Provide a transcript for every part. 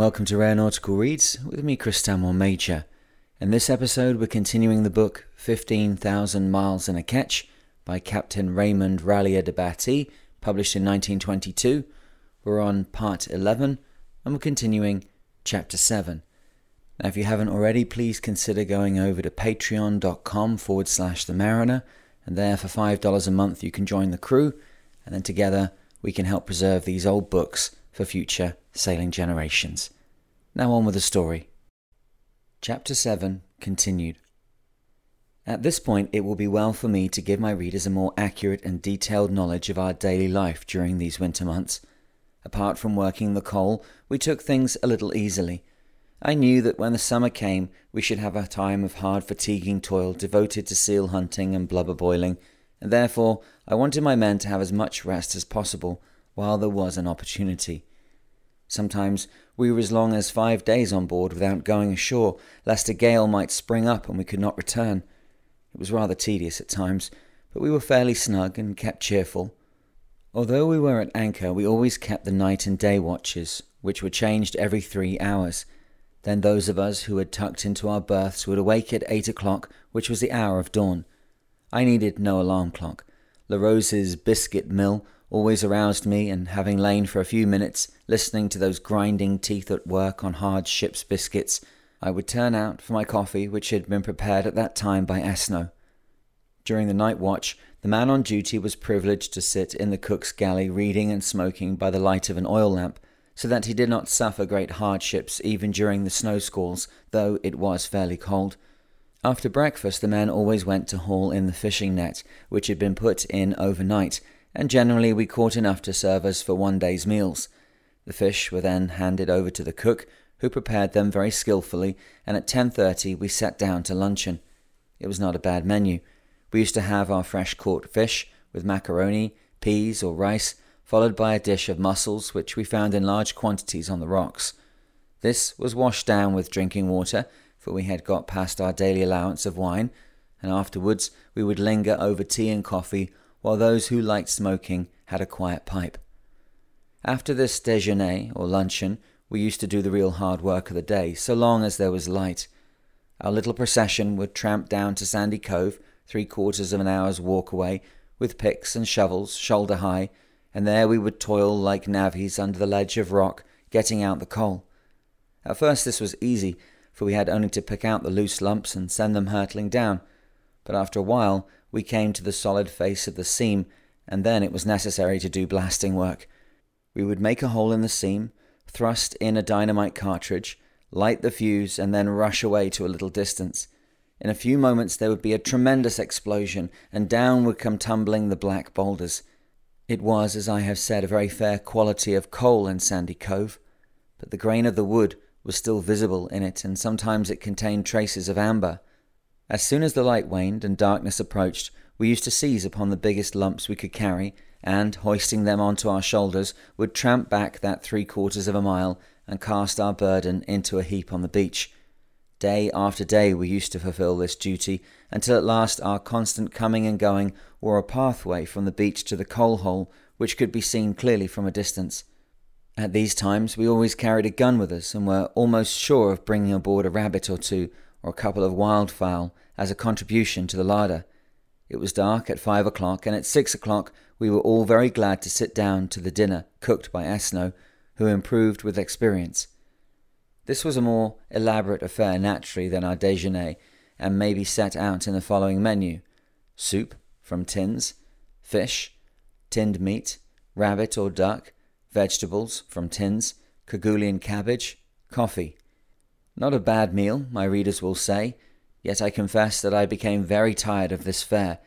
welcome to Rare Nautical Reads with me, Chris Stanmore Major. In this episode, we're continuing the book 15,000 Miles in a Ketch by Captain Raymond Rallier du Baty, published in 1922. We're on part 11 and we're continuing chapter 7. Now, if you haven't already, please consider going over to patreon.com forward slash the mariner, and there for $5 a month you can join the crew, and then together we can help preserve these old books for future sailing generations. Now on with the story. Chapter 7 continued. At this point, it will be well for me to give my readers a more accurate and detailed knowledge of our daily life during these winter months. Apart from working the coal, we took things a little easily. I knew that when the summer came, we should have a time of hard, fatiguing toil devoted to seal hunting and blubber boiling, and therefore I wanted my men to have as much rest as possible while there was an opportunity. Sometimes we were as long as five days on board without going ashore, lest a gale might spring up and we could not return. It was rather tedious at times, but we were fairly snug and kept cheerful. Although we were at anchor, we always kept the night and day watches, which were changed every three hours. Then those of us who had tucked into our berths would awake at eight o'clock, which was the hour of dawn. I needed no alarm clock. La Rose's biscuit mill always aroused me, and having lain for a few minutes listening to those grinding teeth at work on hard ship's biscuits, I would turn out for my coffee, which had been prepared at that time by Esno. During the night watch, the man on duty was privileged to sit in the cook's galley reading and smoking by the light of an oil lamp, so that he did not suffer great hardships even during the snow squalls, though it was fairly cold. After breakfast, the men always went to haul in the fishing net, which had been put in overnight, and generally we caught enough to serve us for one day's meals. The fish were then handed over to the cook, who prepared them very skilfully, and at 10:30 we sat down to luncheon. It was not a bad menu. We used to have our fresh caught fish with macaroni, peas, or rice, followed by a dish of mussels which we found in large quantities on the rocks. This was washed down with drinking water, for we had got past our daily allowance of wine, and afterwards we would linger over tea and coffee while those who liked smoking had a quiet pipe. After this déjeuner or luncheon, we used to do the real hard work of the day, so long as there was light. Our little procession would tramp down to Sandy Cove, three quarters of an hour's walk away, with picks and shovels, shoulder high, and there we would toil like navvies under the ledge of rock, getting out the coal. At first this was easy, for we had only to pick out the loose lumps and send them hurtling down, but after a while we came to the solid face of the seam, and then it was necessary to do blasting work. We would make a hole in the seam, thrust in a dynamite cartridge, light the fuse, and then rush away to a little distance. In a few moments there would be a tremendous explosion, and down would come tumbling the black boulders. It was, as I have said, a very fair quality of coal in Sandy Cove, but the grain of the wood was still visible in it, and sometimes it contained traces of amber. As soon as the light waned and darkness approached, we used to seize upon the biggest lumps we could carry, and, hoisting them onto our shoulders, would tramp back that three quarters of a mile and cast our burden into a heap on the beach. Day after day we used to fulfill this duty, until at last our constant coming and going wore a pathway from the beach to the coal hole, which could be seen clearly from a distance. At these times we always carried a gun with us, and were almost sure of bringing aboard a rabbit or two, or a couple of wildfowl as a contribution to the larder. It was dark at five o'clock, and at six o'clock we were all very glad to sit down to the dinner cooked by Esno, who improved with experience. This was a more elaborate affair naturally than our déjeuner, and may be set out in the following menu soup from tins, fish, tinned meat, rabbit or duck, vegetables from tins, Kerguelen cabbage, coffee. Not a bad meal, my readers will say, yet I confess that I became very tired of this fare.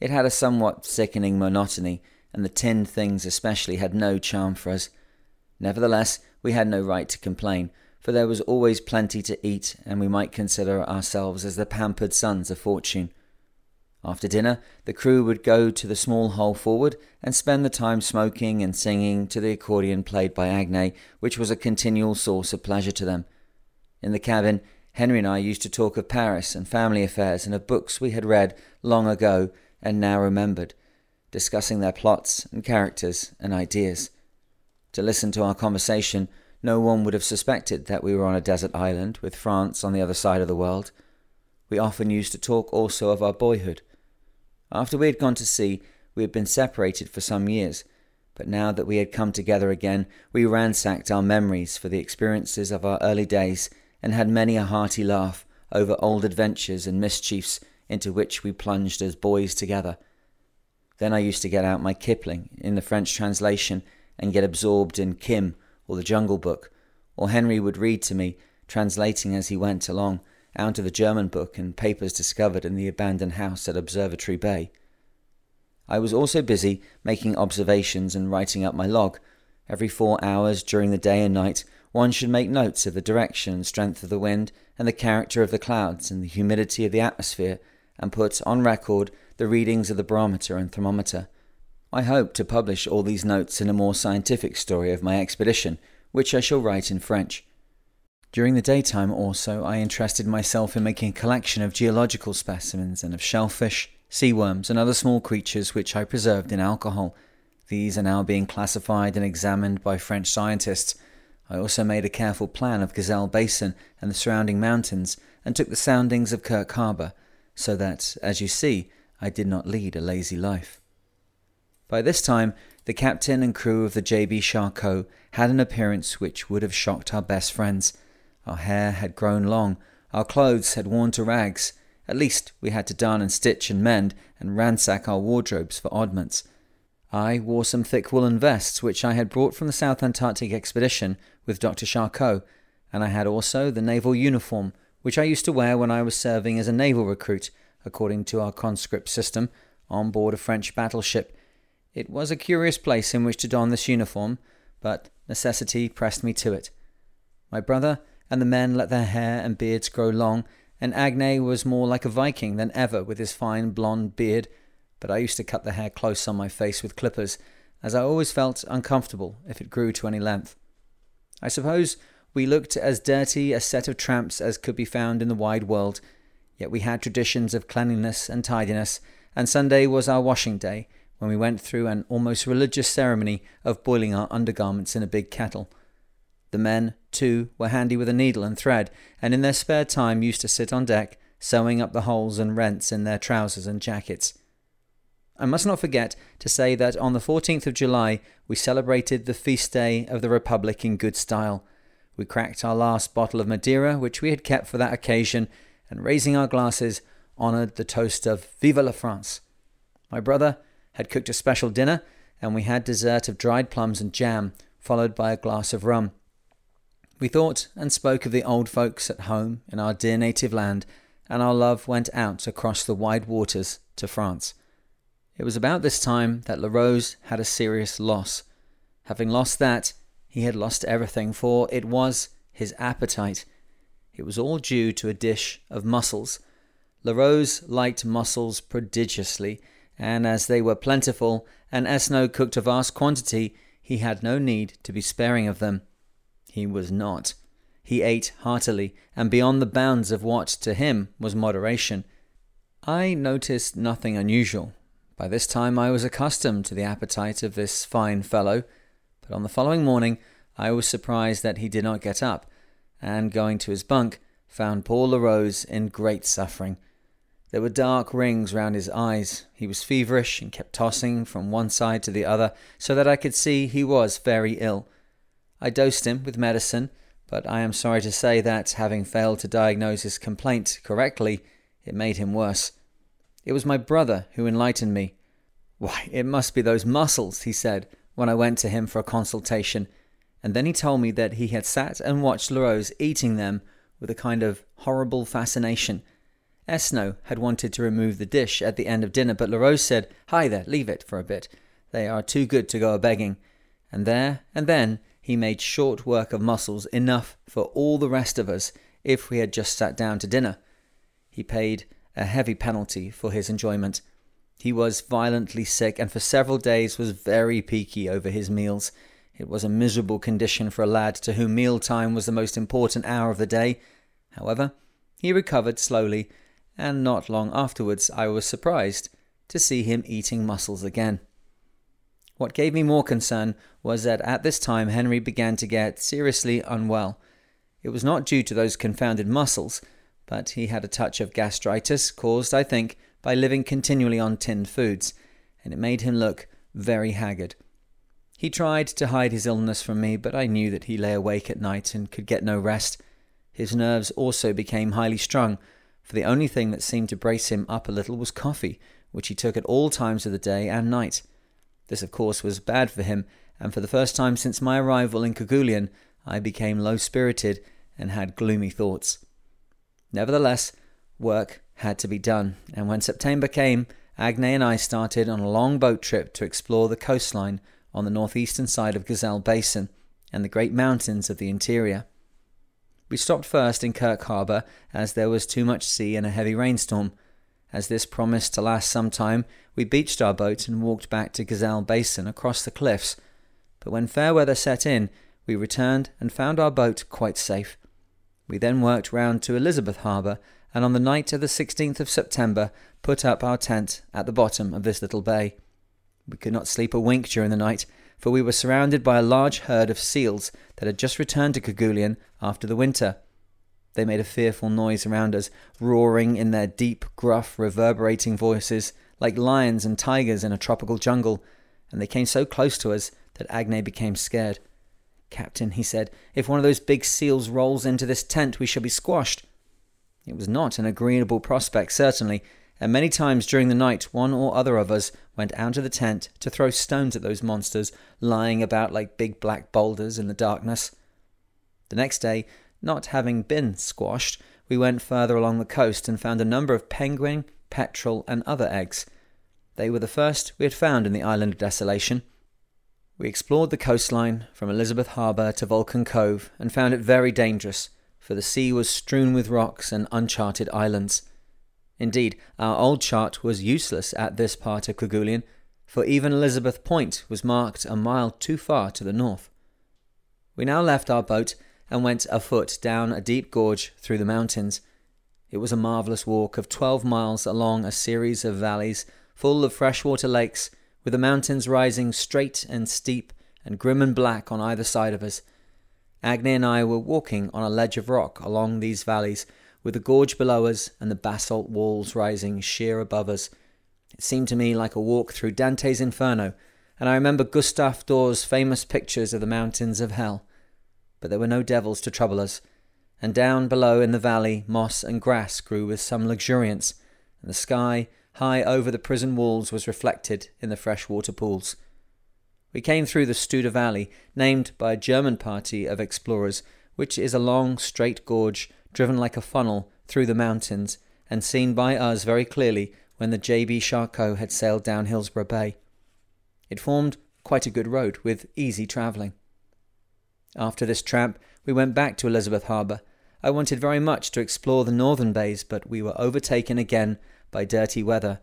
It had a somewhat sickening monotony, and the tinned things especially had no charm for us. Nevertheless, we had no right to complain, for there was always plenty to eat, and we might consider ourselves as the pampered sons of fortune. After dinner, the crew would go to the small hole forward and spend the time smoking and singing to the accordion played by Agne, which was a continual source of pleasure to them. In the cabin, Henry and I used to talk of Paris and family affairs and of books we had read long ago and now remembered, discussing their plots and characters and ideas. To listen to our conversation, no one would have suspected that we were on a desert island with France on the other side of the world. We often used to talk also of our boyhood. After we had gone to sea, we had been separated for some years, but now that we had come together again, we ransacked our memories for the experiences of our early days and had many a hearty laugh over old adventures and mischiefs into which we plunged as boys together. Then I used to get out my Kipling in the French translation and get absorbed in Kim or the Jungle Book, or Henry would read to me, translating as he went along, out of a German book and papers discovered in the abandoned house at Observatory Bay. I was also busy making observations and writing up my log. Every four hours during the day and night, one should make notes of the direction and strength of the wind, and the character of the clouds, and the humidity of the atmosphere, and put on record the readings of the barometer and thermometer. I hope to publish all these notes in a more scientific story of my expedition, which I shall write in French. During the daytime also, I interested myself in making a collection of geological specimens and of shellfish, sea worms, and other small creatures which I preserved in alcohol. These are now being classified and examined by French scientists. I also made a careful plan of Gazelle Basin and the surrounding mountains, and took the soundings of Kirk Harbour, so that, as you see, I did not lead a lazy life. By this time, the captain and crew of the J.B. Charcot had an appearance which would have shocked our best friends. Our hair had grown long, our clothes had worn to rags. At least we had to darn and stitch and mend and ransack our wardrobes for oddments. I wore some thick woolen vests which I had brought from the South Antarctic expedition with Dr. Charcot, and I had also the naval uniform which I used to wear when I was serving as a naval recruit, according to our conscript system, on board a French battleship it was a curious place in which to don this uniform, but necessity pressed me to it. My brother and the men let their hair and beards grow long, and Agnes was more like a Viking than ever with his fine blonde beard, but I used to cut the hair close on my face with clippers, as I always felt uncomfortable if it grew to any length. I suppose we looked as dirty a set of tramps as could be found in the wide world, yet we had traditions of cleanliness and tidiness, and Sunday was our washing day, when we went through an almost religious ceremony of boiling our undergarments in a big kettle. The men, too, were handy with a needle and thread, and in their spare time used to sit on deck, sewing up the holes and rents in their trousers and jackets. I must not forget to say that on the 14th of July we celebrated the feast day of the Republic in good style. We cracked our last bottle of Madeira, which we had kept for that occasion, and raising our glasses, honoured the toast of Vive la France. My brother had cooked a special dinner, and we had dessert of dried plums and jam, followed by a glass of rum. We thought and spoke of the old folks at home in our dear native land, and our love went out across the wide waters to France. It was about this time that La Rose had a serious loss. Having lost that, he had lost everything, for it was his appetite. It was all due to a dish of mussels. La Rose liked mussels prodigiously, and as they were plentiful, and Esno cooked a vast quantity, he had no need to be sparing of them. He was not. He ate heartily, and beyond the bounds of what to him was moderation. I noticed nothing unusual. By this time I was accustomed to the appetite of this fine fellow, but on the following morning I was surprised that he did not get up, and going to his bunk, found Paul LaRose in great suffering. There were dark rings round his eyes. He was feverish and kept tossing from one side to the other, so that I could see he was very ill. I dosed him with medicine, but I am sorry to say that, having failed to diagnose his complaint correctly, it made him worse. It was my brother who enlightened me. Why, it must be those mussels, he said, when I went to him for a consultation, and then he told me that he had sat and watched LaRose eating them with a kind of horrible fascination Esno had wanted to remove the dish at the end of dinner, but LaRose said, Hi there, leave it for a bit. They are too good to go a begging. And there and then he made short work of mussels enough for all the rest of us if we had just sat down to dinner. He paid a heavy penalty for his enjoyment. He was violently sick and for several days was very peaky over his meals. It was a miserable condition for a lad to whom meal time was the most important hour of the day. However, he recovered slowly and not long afterwards I was surprised to see him eating mussels again. What gave me more concern was that at this time Henry began to get seriously unwell. It was not due to those confounded mussels, but he had a touch of gastritis caused, I think, by living continually on tinned foods, and it made him look very haggard. He tried to hide his illness from me, but I knew that he lay awake at night and could get no rest. His nerves also became highly strung, for the only thing that seemed to brace him up a little was coffee, which he took at all times of the day and night. This, of course, was bad for him, and for the first time since my arrival in Kerguelen, I became low spirited and had gloomy thoughts. Nevertheless, work had to be done, and when September came, Agne and I started on a long boat trip to explore the coastline on the northeastern side of Gazelle Basin and the great mountains of the interior. We stopped first in Kirk Harbour as there was too much sea and a heavy rainstorm. As this promised to last some time, we beached our boat and walked back to Gazelle Basin across the cliffs. But when fair weather set in, we returned and found our boat quite safe. We then worked round to Elizabeth Harbour, and on the night of the 16th of September put up our tent at the bottom of this little bay. We could not sleep a wink during the night, for we were surrounded by a large herd of seals that had just returned to Kerguelen after the winter. They made a fearful noise around us, roaring in their deep, gruff, reverberating voices, like lions and tigers in a tropical jungle, and they came so close to us that Agne became scared. Captain, he said, if one of those big seals rolls into this tent, we shall be squashed. It was not an agreeable prospect, certainly, and many times during the night one or other of us went out of the tent to throw stones at those monsters lying about like big black boulders in the darkness. The next day not having been squashed, we went further along the coast and found a number of penguin, petrel, and other eggs. They were the first we had found in the island of desolation. We explored the coastline from Elizabeth Harbour to Vulcan Cove and found it very dangerous, for the sea was strewn with rocks and uncharted islands. Indeed, our old chart was useless at this part of Kerguelen, for even Elizabeth Point was marked a mile too far to the north. We now left our boat and went afoot down a deep gorge through the mountains. It was a marvellous walk of twelve miles along a series of valleys full of freshwater lakes, with the mountains rising straight and steep and grim and black on either side of us. Agne and I were walking on a ledge of rock along these valleys, with the gorge below us and the basalt walls rising sheer above us. It seemed to me like a walk through Dante's Inferno, and I remember Gustave Doré's famous pictures of the mountains of hell but there were no devils to trouble us, and down below in the valley moss and grass grew with some luxuriance, and the sky high over the prison walls was reflected in the fresh water pools. We came through the Studer Valley, named by a German party of explorers, which is a long, straight gorge driven like a funnel through the mountains, and seen by us very clearly when the J.B. Charcot had sailed down Hillsborough Bay. It formed quite a good road, with easy travelling. After this tramp, we went back to Elizabeth Harbour. I wanted very much to explore the northern bays, but we were overtaken again by dirty weather,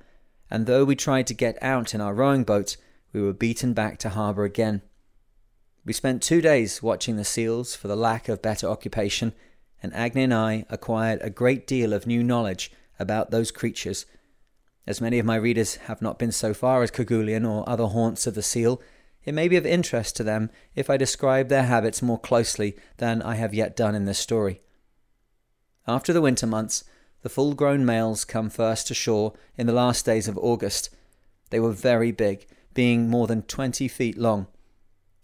and though we tried to get out in our rowing boat, we were beaten back to harbour again. We spent two days watching the seals for the lack of better occupation, and Agne and I acquired a great deal of new knowledge about those creatures. As many of my readers have not been so far as Kerguelen or other haunts of the seal, it may be of interest to them if I describe their habits more closely than I have yet done in this story. After the winter months, the full grown males come first to shore in the last days of August. They were very big, being more than twenty feet long.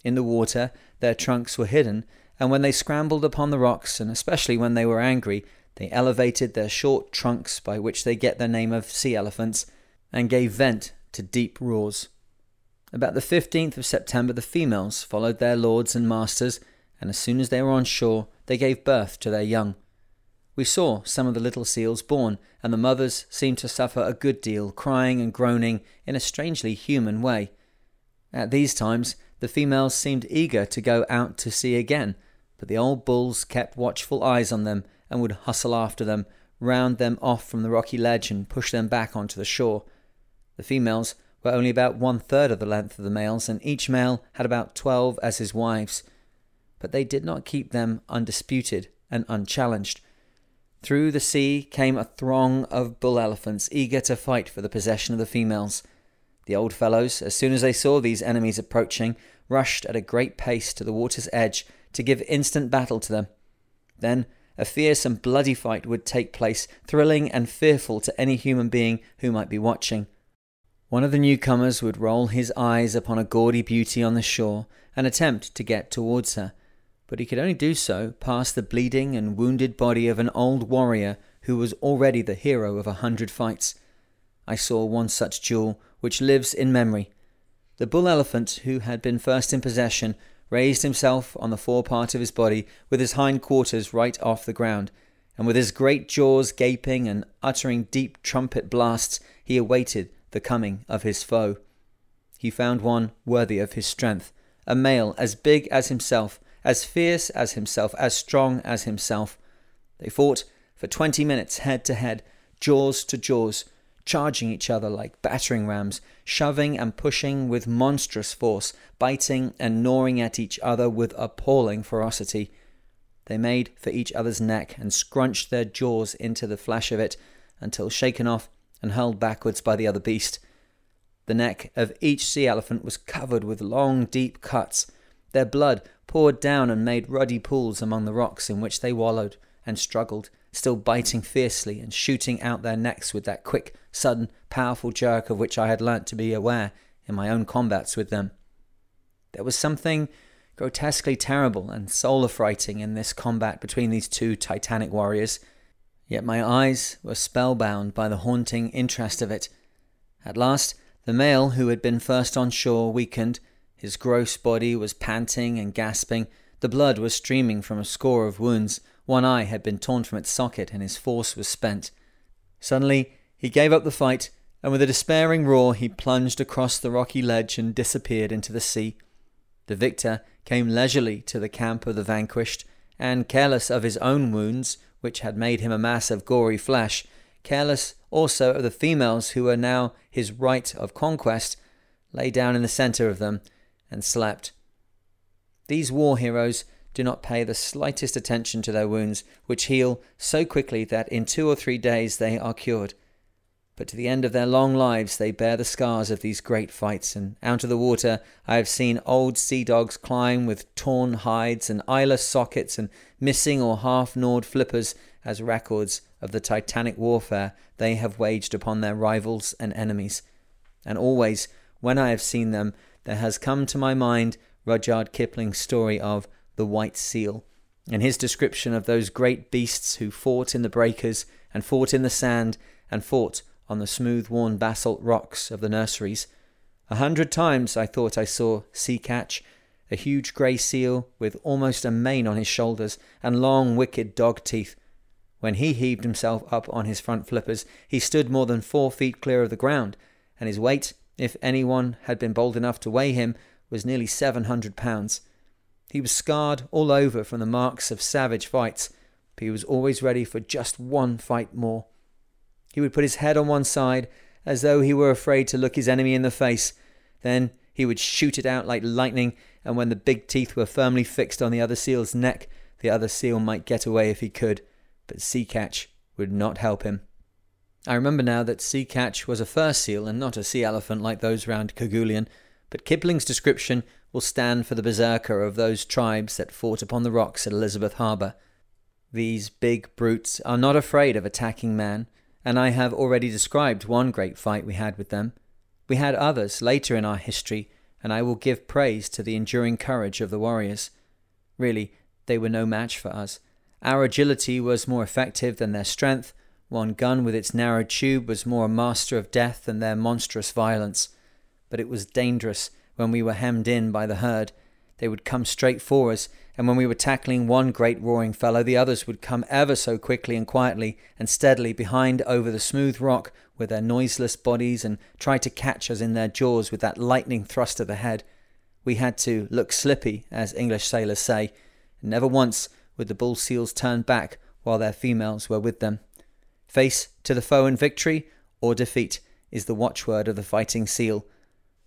In the water, their trunks were hidden, and when they scrambled upon the rocks, and especially when they were angry, they elevated their short trunks by which they get their name of sea elephants, and gave vent to deep roars. About the 15th of September, the females followed their lords and masters, and as soon as they were on shore, they gave birth to their young. We saw some of the little seals born, and the mothers seemed to suffer a good deal, crying and groaning in a strangely human way. At these times, the females seemed eager to go out to sea again, but the old bulls kept watchful eyes on them and would hustle after them, round them off from the rocky ledge, and push them back onto the shore. The females were only about one third of the length of the males, and each male had about twelve as his wives. But they did not keep them undisputed and unchallenged. Through the sea came a throng of bull elephants eager to fight for the possession of the females. The old fellows, as soon as they saw these enemies approaching, rushed at a great pace to the water's edge to give instant battle to them. Then a fierce and bloody fight would take place, thrilling and fearful to any human being who might be watching. One of the newcomers would roll his eyes upon a gaudy beauty on the shore and attempt to get towards her, but he could only do so past the bleeding and wounded body of an old warrior who was already the hero of a hundred fights. I saw one such duel which lives in memory. The bull elephant, who had been first in possession, raised himself on the forepart of his body with his hind quarters right off the ground, and with his great jaws gaping and uttering deep trumpet blasts, he awaited the coming of his foe. He found one worthy of his strength, a male as big as himself, as fierce as himself, as strong as himself. They fought for twenty minutes head to head, jaws to jaws, charging each other like battering rams, shoving and pushing with monstrous force, biting and gnawing at each other with appalling ferocity. They made for each other's neck and scrunched their jaws into the flesh of it until shaken off and hurled backwards by the other beast. The neck of each sea elephant was covered with long, deep cuts. Their blood poured down and made ruddy pools among the rocks in which they wallowed and struggled, still biting fiercely and shooting out their necks with that quick, sudden, powerful jerk of which I had learnt to be aware in my own combats with them. There was something grotesquely terrible and soul affrighting in this combat between these two titanic warriors. Yet my eyes were spellbound by the haunting interest of it. At last, the male who had been first on shore weakened. His gross body was panting and gasping. The blood was streaming from a score of wounds. One eye had been torn from its socket, and his force was spent. Suddenly, he gave up the fight, and with a despairing roar, he plunged across the rocky ledge and disappeared into the sea. The victor came leisurely to the camp of the vanquished, and careless of his own wounds, which had made him a mass of gory flesh, careless also of the females who were now his right of conquest, lay down in the centre of them and slept. These war heroes do not pay the slightest attention to their wounds, which heal so quickly that in two or three days they are cured but to the end of their long lives they bear the scars of these great fights, and out of the water I have seen old sea dogs climb with torn hides and eyeless sockets and missing or half gnawed flippers as records of the titanic warfare they have waged upon their rivals and enemies. And always, when I have seen them, there has come to my mind Rudyard Kipling's story of the White Seal, and his description of those great beasts who fought in the breakers, and fought in the sand, and fought on the smooth worn basalt rocks of the nurseries. A hundred times I thought I saw Sea Catch, a huge grey seal with almost a mane on his shoulders and long wicked dog teeth. When he heaved himself up on his front flippers, he stood more than four feet clear of the ground, and his weight, if anyone had been bold enough to weigh him, was nearly seven hundred pounds. He was scarred all over from the marks of savage fights, but he was always ready for just one fight more. He would put his head on one side, as though he were afraid to look his enemy in the face. Then he would shoot it out like lightning, and when the big teeth were firmly fixed on the other seal's neck, the other seal might get away if he could, but Sea Catch would not help him. I remember now that Sea Catch was a fur seal and not a sea elephant like those round Kerguelen, but Kipling's description will stand for the berserker of those tribes that fought upon the rocks at Elizabeth Harbour. These big brutes are not afraid of attacking man, and I have already described one great fight we had with them. We had others later in our history, and I will give praise to the enduring courage of the warriors. Really, they were no match for us. Our agility was more effective than their strength. One gun with its narrow tube was more a master of death than their monstrous violence. But it was dangerous when we were hemmed in by the herd. They would come straight for us, and when we were tackling one great roaring fellow, the others would come ever so quickly and quietly and steadily behind over the smooth rock with their noiseless bodies and try to catch us in their jaws with that lightning thrust of the head. We had to look slippy, as English sailors say, and never once would the bull seals turn back while their females were with them. Face to the foe in victory or defeat is the watchword of the fighting seal.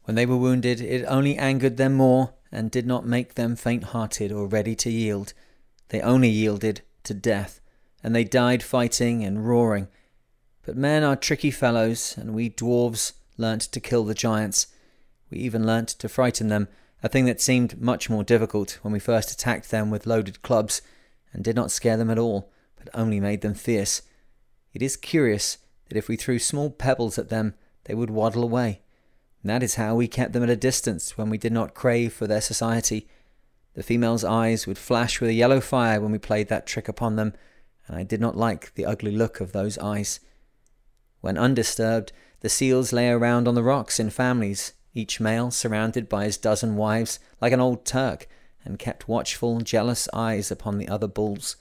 When they were wounded, it only angered them more and did not make them faint hearted or ready to yield. They only yielded to death, and they died fighting and roaring. But men are tricky fellows, and we dwarfs learnt to kill the giants. We even learnt to frighten them, a thing that seemed much more difficult when we first attacked them with loaded clubs, and did not scare them at all, but only made them fierce. It is curious that if we threw small pebbles at them, they would waddle away. And that is how we kept them at a distance when we did not crave for their society. The female's eyes would flash with a yellow fire when we played that trick upon them, and I did not like the ugly look of those eyes. When undisturbed, the seals lay around on the rocks in families, each male surrounded by his dozen wives like an old Turk, and kept watchful, jealous eyes upon the other bulls.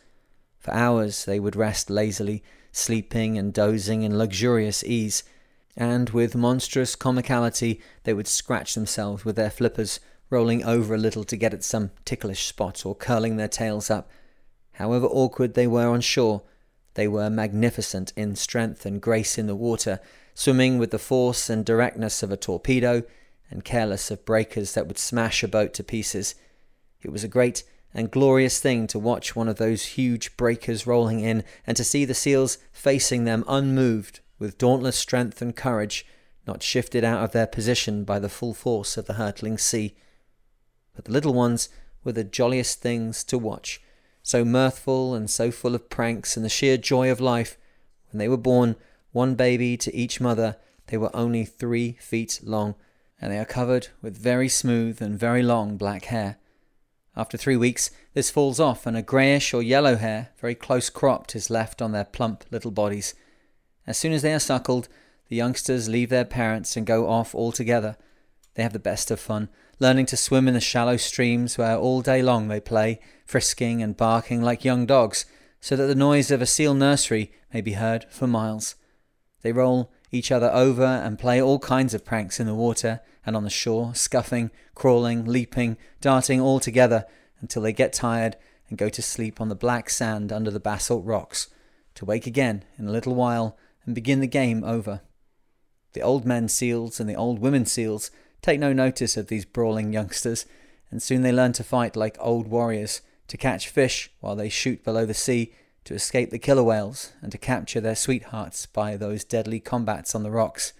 For hours they would rest lazily, sleeping and dozing in luxurious ease, and with monstrous comicality they would scratch themselves with their flippers, rolling over a little to get at some ticklish spot or curling their tails up. However awkward they were on shore, they were magnificent in strength and grace in the water, swimming with the force and directness of a torpedo, and careless of breakers that would smash a boat to pieces. It was a great and glorious thing to watch one of those huge breakers rolling in, and to see the seals facing them unmoved, with dauntless strength and courage, not shifted out of their position by the full force of the hurtling sea. But the little ones were the jolliest things to watch, so mirthful and so full of pranks and the sheer joy of life. When they were born, one baby to each mother, they were only three feet long, and they are covered with very smooth and very long black hair. After three weeks, this falls off, and a greyish or yellow hair, very close cropped, is left on their plump little bodies. As soon as they are suckled, the youngsters leave their parents and go off altogether. They have the best of fun, learning to swim in the shallow streams where all day long they play, frisking and barking like young dogs, so that the noise of a seal nursery may be heard for miles. They roll each other over and play all kinds of pranks in the water and on the shore, scuffing, crawling, leaping, darting all together until they get tired and go to sleep on the black sand under the basalt rocks, to wake again in a little while and begin the game over. The old men seals and the old women seals take no notice of these brawling youngsters, and soon they learn to fight like old warriors, to catch fish while they shoot below the sea, to escape the killer whales, and to capture their sweethearts by those deadly combats on the rocks.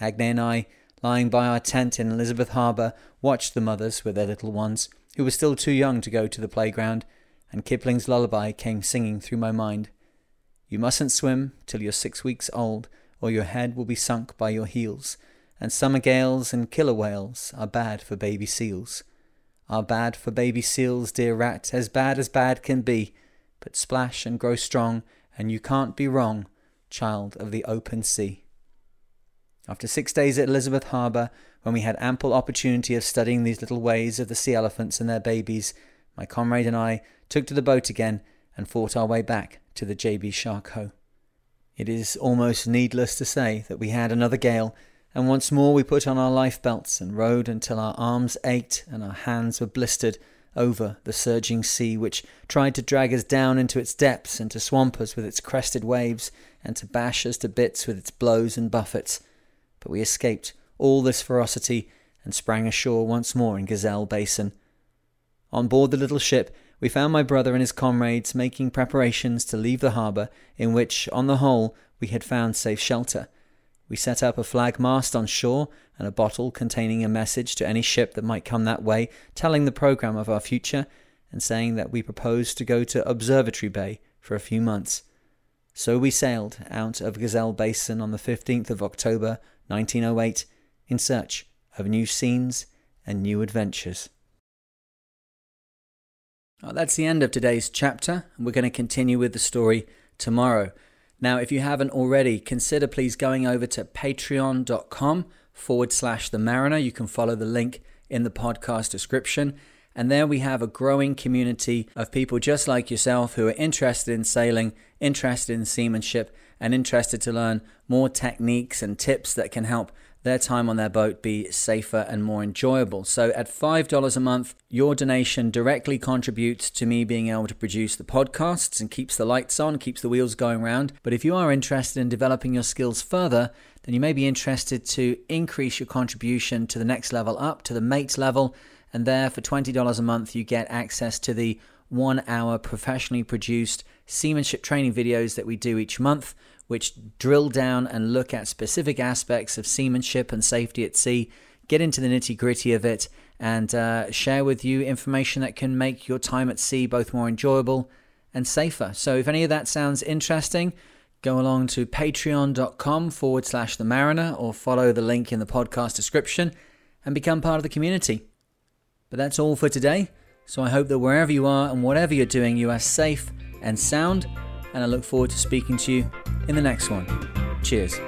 Agne and I, lying by our tent in Elizabeth Harbour, watched the mothers with their little ones, who were still too young to go to the playground, and Kipling's lullaby came singing through my mind. You mustn't swim till you're six weeks old, or your head will be sunk by your heels, and summer gales and killer whales are bad for baby seals. Are bad for baby seals, dear rat, as bad as bad can be, but splash and grow strong, and you can't be wrong, child of the open sea. After six days at Elizabeth Harbour, when we had ample opportunity of studying these little ways of the sea elephants and their babies, my comrade and I took to the boat again and fought our way back to the JB Charcot. It is almost needless to say that we had another gale, and once more we put on our life belts and rowed until our arms ached and our hands were blistered over the surging sea, which tried to drag us down into its depths and to swamp us with its crested waves and to bash us to bits with its blows and buffets. But we escaped all this ferocity and sprang ashore once more in Gazelle Basin. On board the little ship, we found my brother and his comrades making preparations to leave the harbour, in which, on the whole, we had found safe shelter. We set up a flag mast on shore and a bottle containing a message to any ship that might come that way, telling the programme of our future and saying that we proposed to go to Observatory Bay for a few months. So we sailed out of Gazelle Basin on the 15th of October 1908 in search of new scenes and new adventures. Well, that's the end of today's chapter. and We're going to continue with the story tomorrow. Now, if you haven't already, consider please going over to patreon.com forward slash the mariner. You can follow the link in the podcast description. And there we have a growing community of people just like yourself who are interested in sailing, interested in seamanship, and interested to learn more techniques and tips that can help their time on their boat be safer and more enjoyable. So, at $5 a month, your donation directly contributes to me being able to produce the podcasts and keeps the lights on, keeps the wheels going round. But if you are interested in developing your skills further, then you may be interested to increase your contribution to the next level up, to the mates level. And there, for $20 a month, you get access to the one hour professionally produced seamanship training videos that we do each month, which drill down and look at specific aspects of seamanship and safety at sea, get into the nitty gritty of it, and uh, share with you information that can make your time at sea both more enjoyable and safer. So, if any of that sounds interesting, go along to patreon.com forward slash the mariner or follow the link in the podcast description and become part of the community. But that's all for today. So I hope that wherever you are and whatever you're doing, you are safe and sound. And I look forward to speaking to you in the next one. Cheers.